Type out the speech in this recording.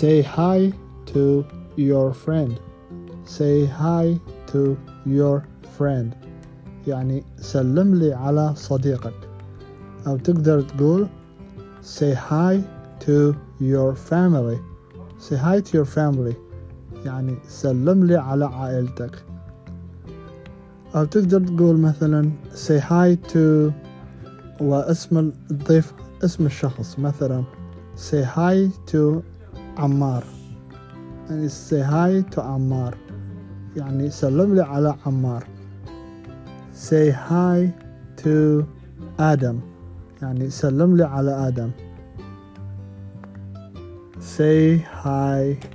say hi to your friend say hi to your friend يعني سلم لي على صديقك أو تقدر تقول say hi to your family say hi to your family يعني سلم لي على عائلتك أو تقدر تقول مثلا say hi to واسم تضيف اسم الشخص مثلا say hi to عمار يعني say hi to عمار يعني سلم لي على عمار say hi to آدم يعني سلم لي على آدم say hi